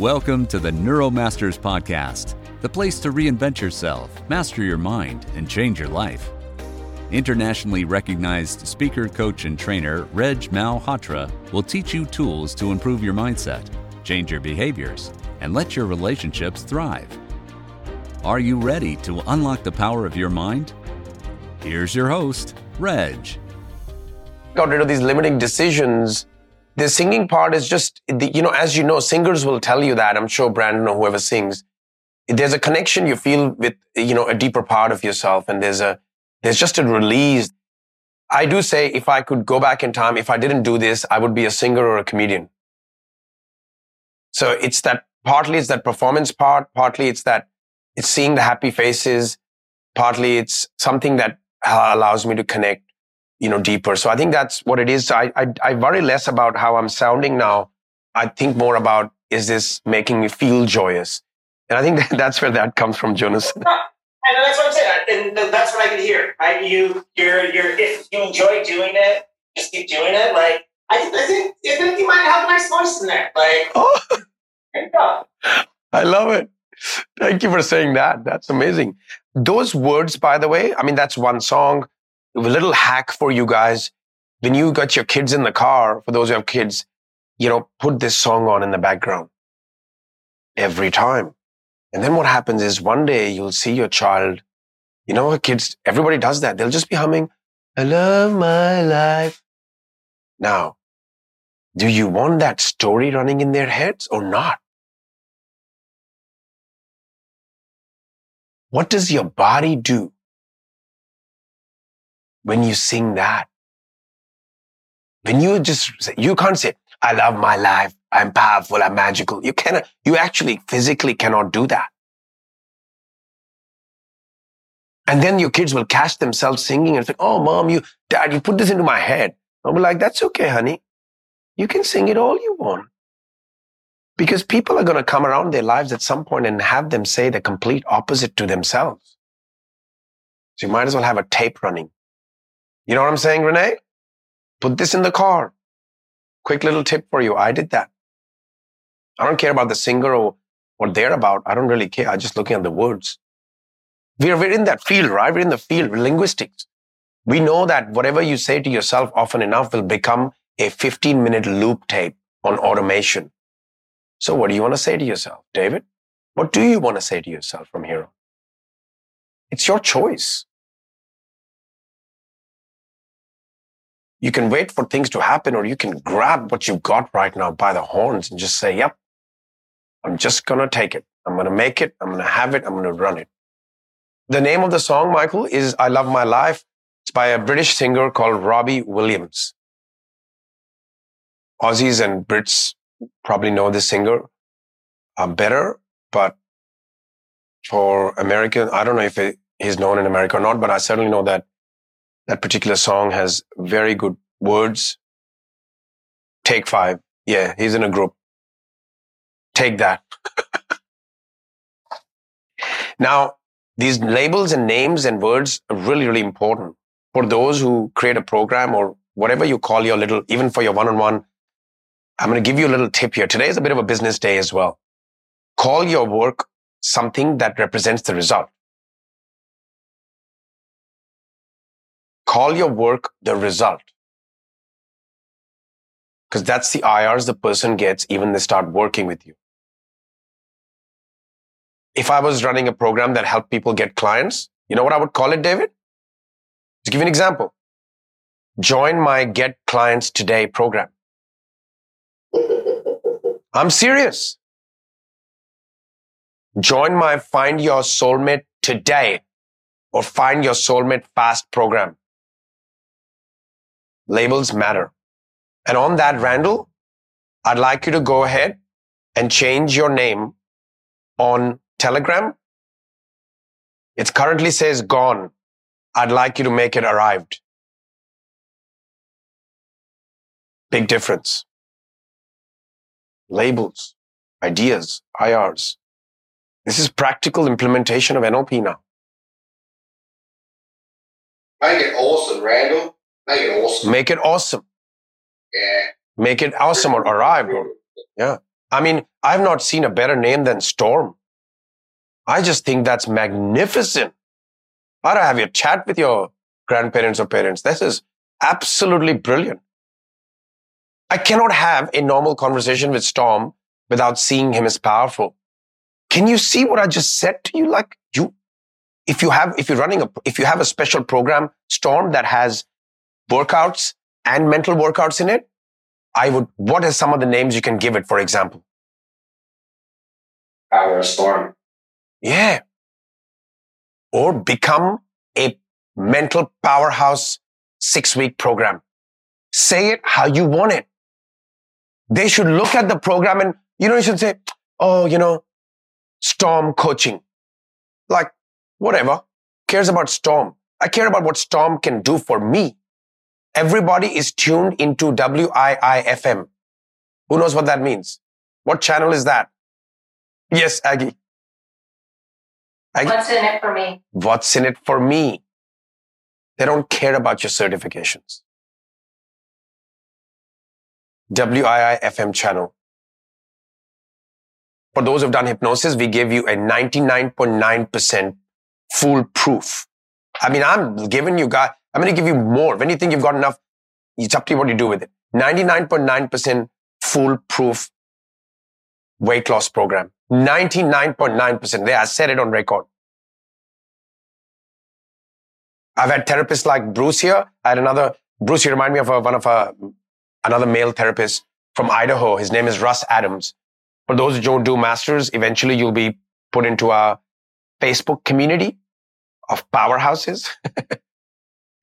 Welcome to the Neuromasters Podcast, the place to reinvent yourself, master your mind, and change your life. Internationally recognized speaker, coach, and trainer Reg Malhotra will teach you tools to improve your mindset, change your behaviors, and let your relationships thrive. Are you ready to unlock the power of your mind? Here's your host, Reg. Got rid of these limiting decisions. The singing part is just, you know, as you know, singers will tell you that. I'm sure Brandon or whoever sings. There's a connection you feel with, you know, a deeper part of yourself, and there's a there's just a release. I do say if I could go back in time, if I didn't do this, I would be a singer or a comedian. So it's that partly it's that performance part, partly it's that it's seeing the happy faces, partly it's something that uh, allows me to connect, you know, deeper. So I think that's what it is. I, I, I worry less about how I'm sounding now. I think more about is this making me feel joyous? And I think that that's where that comes from, Jonas. And that's what I'm saying. And that's what I can hear. Right? You, you're, you're. If you enjoy doing it, just keep doing it. Like I, I think, I think you might have a nice voice in there. Like, oh, I love it. Thank you for saying that. That's amazing. Those words, by the way, I mean that's one song. A little hack for you guys. When you got your kids in the car, for those who have kids, you know, put this song on in the background every time. And then what happens is one day you'll see your child, you know, kids, everybody does that. They'll just be humming, I love my life. Now, do you want that story running in their heads or not? What does your body do when you sing that? When you just say, you can't say, I love my life. I'm powerful. I'm magical. You cannot, you actually physically cannot do that. And then your kids will catch themselves singing and say, Oh, mom, you, dad, you put this into my head. I'll be like, that's okay, honey. You can sing it all you want. Because people are going to come around their lives at some point and have them say the complete opposite to themselves. So you might as well have a tape running. You know what I'm saying, Renee? Put this in the car. Quick little tip for you. I did that. I don't care about the singer or what they're about. I don't really care. I'm just looking at the words. We're, we're in that field, right? We're in the field, linguistics. We know that whatever you say to yourself often enough will become a 15 minute loop tape on automation. So what do you want to say to yourself, David? What do you want to say to yourself from here on? It's your choice. You can wait for things to happen or you can grab what you've got right now by the horns and just say, yep, I'm just going to take it. I'm going to make it. I'm going to have it. I'm going to run it. The name of the song, Michael, is I Love My Life. It's by a British singer called Robbie Williams. Aussies and Brits probably know this singer uh, better, but for American, I don't know if it, he's known in America or not, but I certainly know that that particular song has very good words. Take five. Yeah, he's in a group. Take that. now, these labels and names and words are really, really important for those who create a program or whatever you call your little, even for your one on one. I'm going to give you a little tip here. Today is a bit of a business day as well. Call your work something that represents the result. Call your work the result. Because that's the IRs the person gets even they start working with you. If I was running a program that helped people get clients, you know what I would call it, David? To give you an example, join my Get Clients Today program. I'm serious. Join my Find Your Soulmate Today or Find Your Soulmate Fast program labels matter. And on that, Randall, I'd like you to go ahead and change your name on Telegram. It currently says gone. I'd like you to make it arrived. Big difference. Labels, ideas, IRs. This is practical implementation of NLP now. Make it awesome, Randall. Make it awesome. Make it awesome. Yeah. Make it awesome or arrive. Or, yeah. I mean, I've not seen a better name than Storm. I just think that's magnificent. To have your chat with your grandparents or parents. This is absolutely brilliant. I cannot have a normal conversation with Storm without seeing him as powerful. Can you see what I just said to you? Like you, if you have, if you're running a, if you have a special program, Storm, that has workouts and mental workouts in it, I would, what are some of the names you can give it, for example? Power of Storm. Yeah. Or become a mental powerhouse six week program. Say it how you want it. They should look at the program and, you know, you should say, oh, you know, Storm coaching. Like, whatever. Cares about Storm. I care about what Storm can do for me. Everybody is tuned into WIIFM. Who knows what that means? What channel is that? Yes, Aggie. Aggie. What's in it for me? What's in it for me? They don't care about your certifications. WIIFM channel. For those who've done hypnosis, we give you a 99.9% foolproof. I mean, I'm giving you guys, I'm going to give you more. When you think you've got enough, it's up to you what you do with it. 99.9% foolproof weight loss program. 99.9%. There, I said it on record. I've had therapists like Bruce here. I had another, Bruce, you remind me of a, one of a, another male therapist from Idaho. His name is Russ Adams. For those who don't do masters, eventually you'll be put into a Facebook community of powerhouses.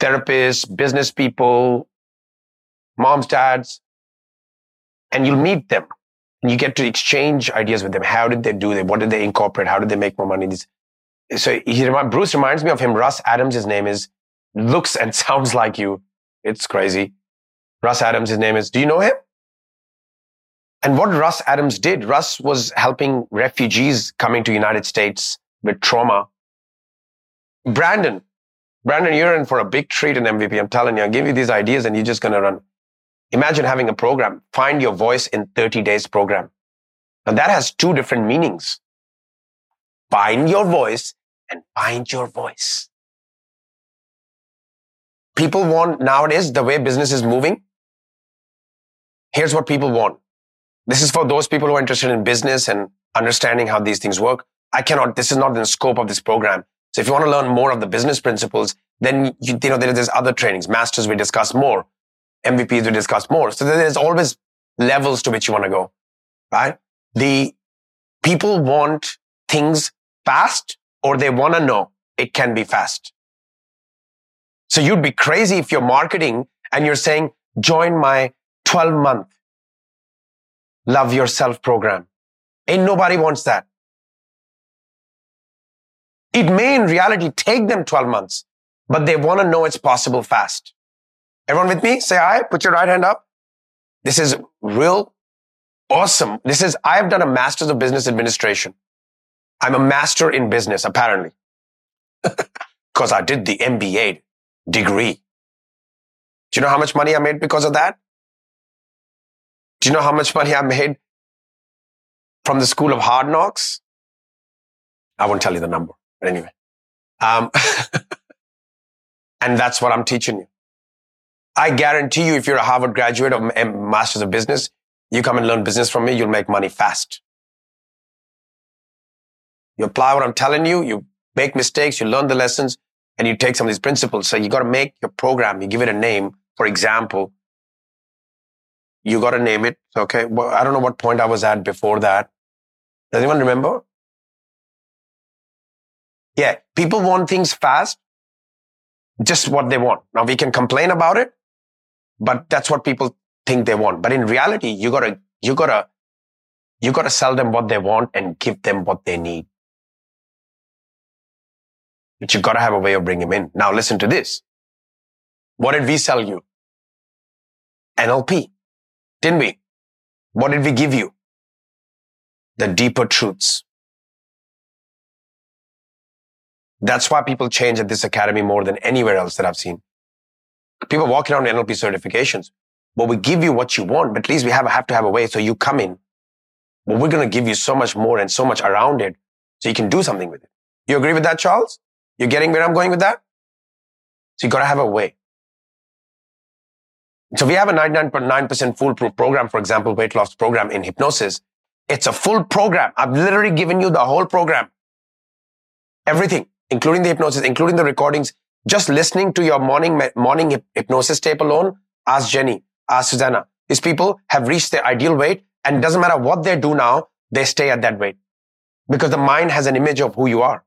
therapists, business people, moms, dads, and you'll meet them and you get to exchange ideas with them. How did they do it? What did they incorporate? How did they make more money? So he, Bruce reminds me of him. Russ Adams, his name is, looks and sounds like you. It's crazy. Russ Adams, his name is, do you know him? And what Russ Adams did, Russ was helping refugees coming to United States with trauma. Brandon, Brandon, you're in for a big treat in MVP. I'm telling you, I'll give you these ideas and you're just going to run. Imagine having a program, find your voice in 30 days program. And that has two different meanings. Find your voice and find your voice. People want nowadays the way business is moving. Here's what people want. This is for those people who are interested in business and understanding how these things work. I cannot, this is not in the scope of this program. So if you want to learn more of the business principles, then you, you know, there's other trainings. Masters, we discuss more. MVPs, we discuss more. So there's always levels to which you want to go, right? The people want things fast or they want to know it can be fast. So you'd be crazy if you're marketing and you're saying, join my 12 month love yourself program. Ain't nobody wants that. It may in reality take them 12 months, but they want to know it's possible fast. Everyone with me? Say hi. Put your right hand up. This is real awesome. This is, I've done a master's of business administration. I'm a master in business, apparently. Because I did the MBA degree. Do you know how much money I made because of that? Do you know how much money I made from the school of hard knocks? I won't tell you the number. But anyway. Um, and that's what I'm teaching you. I guarantee you, if you're a Harvard graduate or a Masters of Business, you come and learn business from me, you'll make money fast. You apply what I'm telling you, you make mistakes, you learn the lessons, and you take some of these principles. So you got to make your program, you give it a name. For example, you got to name it. Okay. Well, I don't know what point I was at before that. Does anyone remember? Yeah, people want things fast, just what they want. Now we can complain about it, but that's what people think they want. But in reality, you gotta, you gotta, you gotta sell them what they want and give them what they need. But you gotta have a way of bringing them in. Now listen to this. What did we sell you? NLP. Didn't we? What did we give you? The deeper truths. That's why people change at this academy more than anywhere else that I've seen. People walking around NLP certifications. But we give you what you want, but at least we have, have to have a way. So you come in, but we're going to give you so much more and so much around it so you can do something with it. You agree with that, Charles? You're getting where I'm going with that? So you got to have a way. So we have a 99.9% foolproof program, for example, weight loss program in hypnosis. It's a full program. I've literally given you the whole program. Everything, including the hypnosis, including the recordings. Just listening to your morning, morning hypnosis tape alone. Ask Jenny, ask Susanna. These people have reached their ideal weight and doesn't matter what they do now, they stay at that weight because the mind has an image of who you are.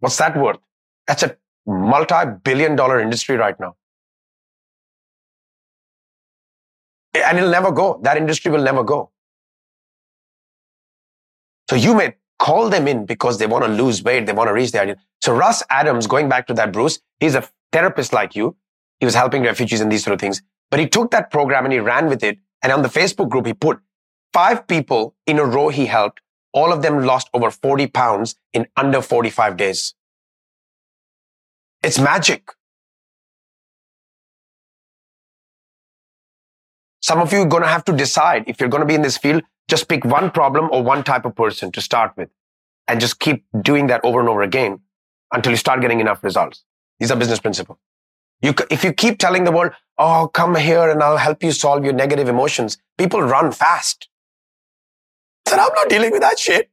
What's that worth? That's a multi-billion dollar industry right now. And it'll never go. That industry will never go. So you may call them in because they want to lose weight. They want to reach their ideal. So Russ Adams, going back to that, Bruce, he's a therapist like you. He was helping refugees and these sort of things. But he took that program and he ran with it. And on the Facebook group, he put five people in a row he helped. All of them lost over 40 pounds in under 45 days. It's magic. Some of you are going to have to decide if you're going to be in this field, just pick one problem or one type of person to start with and just keep doing that over and over again until you start getting enough results. These are business principles. You, if you keep telling the world, oh, come here and I'll help you solve your negative emotions, people run fast. Said, I'm not dealing with that shit.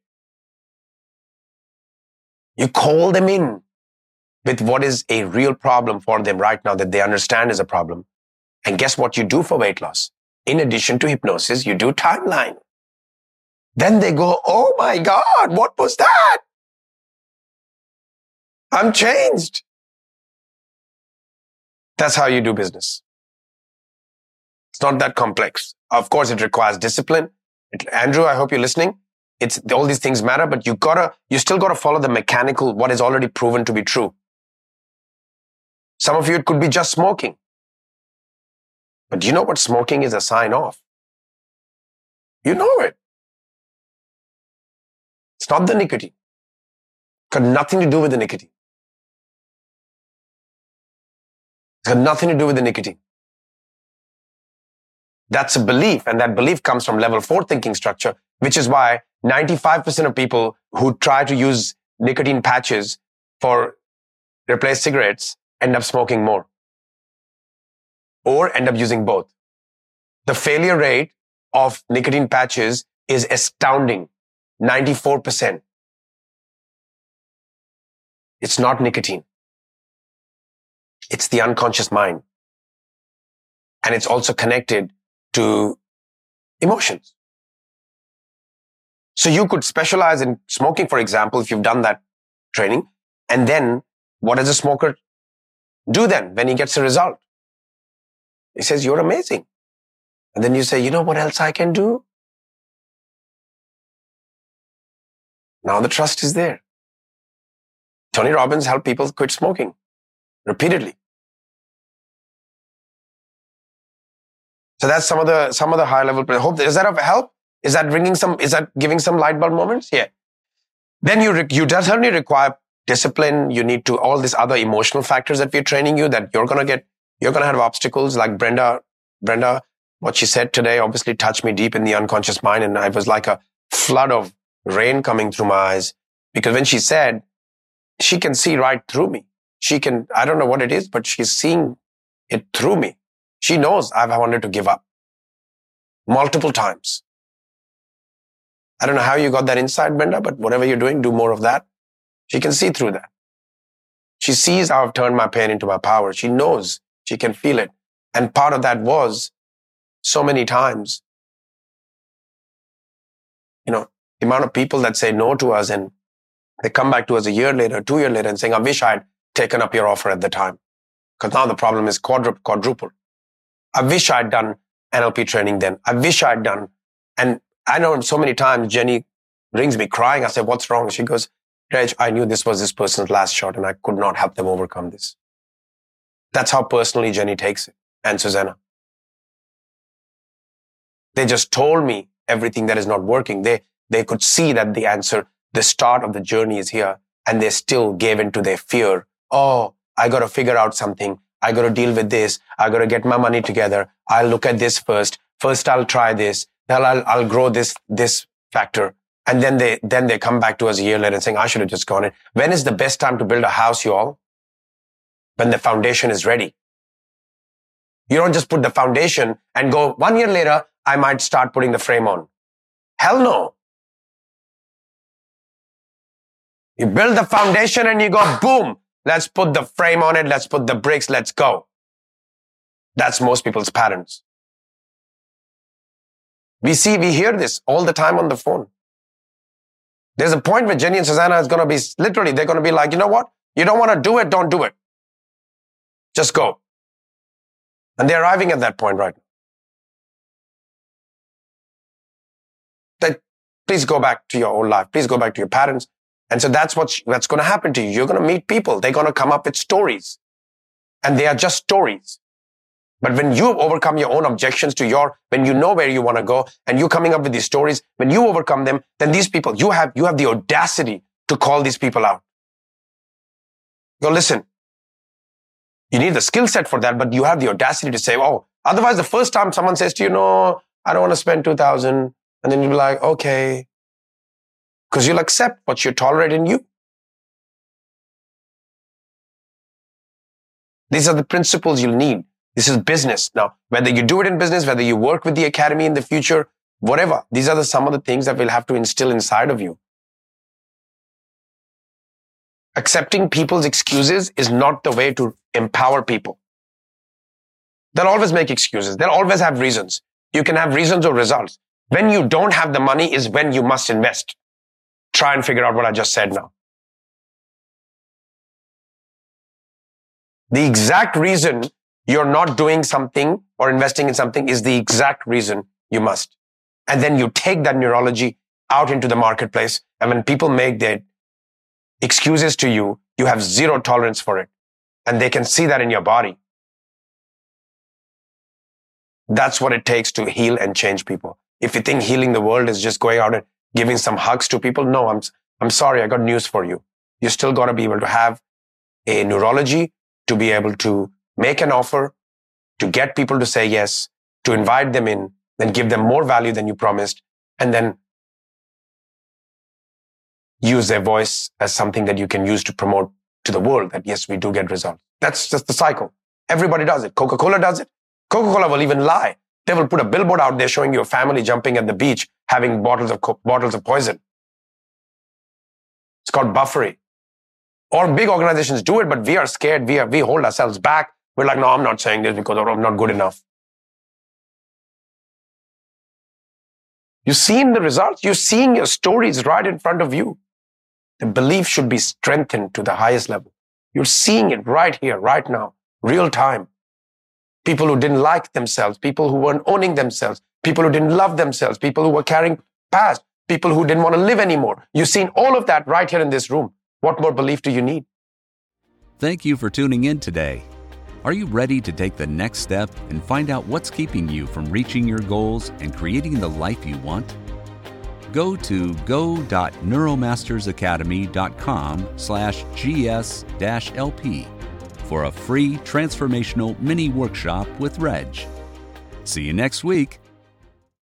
You call them in with what is a real problem for them right now that they understand is a problem. And guess what you do for weight loss? In addition to hypnosis, you do timeline. Then they go, Oh my God, what was that? I'm changed. That's how you do business. It's not that complex. Of course, it requires discipline. It, Andrew, I hope you're listening. It's all these things matter, but you gotta, you still gotta follow the mechanical, what is already proven to be true. Some of you, it could be just smoking. But do you know what smoking is a sign of? You know it. It's not the nicotine. Got nothing to do with the nicotine. It's got nothing to do with the nicotine. That's a belief, and that belief comes from level four thinking structure, which is why 95% of people who try to use nicotine patches for replace cigarettes end up smoking more or end up using both. The failure rate of nicotine patches is astounding. 94%. It's not nicotine. It's the unconscious mind. And it's also connected to emotions. So you could specialize in smoking, for example, if you've done that training. And then what does a smoker do then when he gets a result? He says, you're amazing. And then you say, you know what else I can do? Now the trust is there. Tony Robbins helped people quit smoking repeatedly. So that's some of the some of the high level. Hope is that of help? Is that bringing some? Is that giving some light bulb moments? Yeah. Then you you definitely require discipline. You need to all these other emotional factors that we're training you that you're gonna get you're to have obstacles like Brenda, Brenda, what she said today obviously touched me deep in the unconscious mind. And I was like a flood of rain coming through my eyes because when she said she can see right through me, she can, I don't know what it is, but she's seeing it through me. She knows I've wanted to give up multiple times. I don't know how you got that insight, Brenda, but whatever you're doing, do more of that. She can see through that. She sees how I've turned my pain into my power. She knows she can feel it. And part of that was so many times, you know, the amount of people that say no to us and they come back to us a year later, two years later and saying, I wish I'd taken up your offer at the time. Because now the problem is quadruple, quadruple. I wish I'd done NLP training then. I wish I'd done. And I know so many times Jenny rings me crying. I say, what's wrong? She goes, Reg, I knew this was this person's last shot and I could not help them overcome this. That's how personally Jenny takes it and Susanna. They just told me everything that is not working. They, they could see that the answer, the start of the journey is here and they still gave into their fear. Oh, I got to figure out something. I got to deal with this. I got to get my money together. I'll look at this first. First, I'll try this. Hell, I'll, I'll grow this, this factor. And then they, then they come back to us a year later and saying, I should have just gone in. When is the best time to build a house, you all? When the foundation is ready. You don't just put the foundation and go, one year later, I might start putting the frame on. Hell no. You build the foundation and you go, boom, let's put the frame on it. Let's put the bricks. Let's go. That's most people's patterns. We see, we hear this all the time on the phone. There's a point where Jenny and Susanna is going to be literally, they're going to be like, you know what? You don't want to do it, don't do it. Just go. And they're arriving at that point right now. That please go back to your old life. Please go back to your parents. And so that's what's, that's going to happen to you. You're going to meet people. They're going to come up with stories. And they are just stories. But when you overcome your own objections to your, when you know where you want to go and you're coming up with these stories, when you overcome them, then these people, you have, you have the audacity to call these people out. Go, listen, you need the skill set for that, but you have the audacity to say, oh, otherwise the first time someone says to you, no, I don't want to spend 2000. And then you'll be like, okay, because you'll accept what you tolerate in you. These are the principles you'll need. This is business. Now, whether you do it in business, whether you work with the academy in the future, whatever, these are the, some of the things that we'll have to instill inside of you. Accepting people's excuses is not the way to empower people. They'll always make excuses. They'll always have reasons. You can have reasons or results. When you don't have the money is when you must invest. Try and figure out what I just said now. The exact reason you're not doing something or investing in something is the exact reason you must. And then you take that neurology out into the marketplace. And when people make their excuses to you, you have zero tolerance for it. And they can see that in your body. That's what it takes to heal and change people. If you think healing the world is just going out and giving some hugs to people, no, I'm, I'm sorry. I got news for you. You still got to be able to have a neurology to be able to make an offer, to get people to say yes, to invite them in, then give them more value than you promised, and then use their voice as something that you can use to promote to the world that yes, we do get results. That's just the cycle. Everybody does it. Coca-Cola does it. Coca-Cola will even lie. They will put a billboard out there showing you a family jumping at the beach, having bottles of, co- bottles of poison. It's called puffery. Or big organizations do it, but we are scared. We are, we hold ourselves back. We're like, no, I'm not saying this because I'm not good enough. You're seeing the results. You're seeing your stories right in front of you. The belief should be strengthened to the highest level. You're seeing it right here, right now, real time. People who didn't like themselves, people who weren't owning themselves, people who didn't love themselves, people who were carrying past, people who didn't want to live anymore. You've seen all of that right here in this room. What more belief do you need? Thank you for tuning in today. Are you ready to take the next step and find out what's keeping you from reaching your goals and creating the life you want? go to go.neuromastersacademy.com slash gs-lp for a free transformational mini workshop with Reg. See you next week.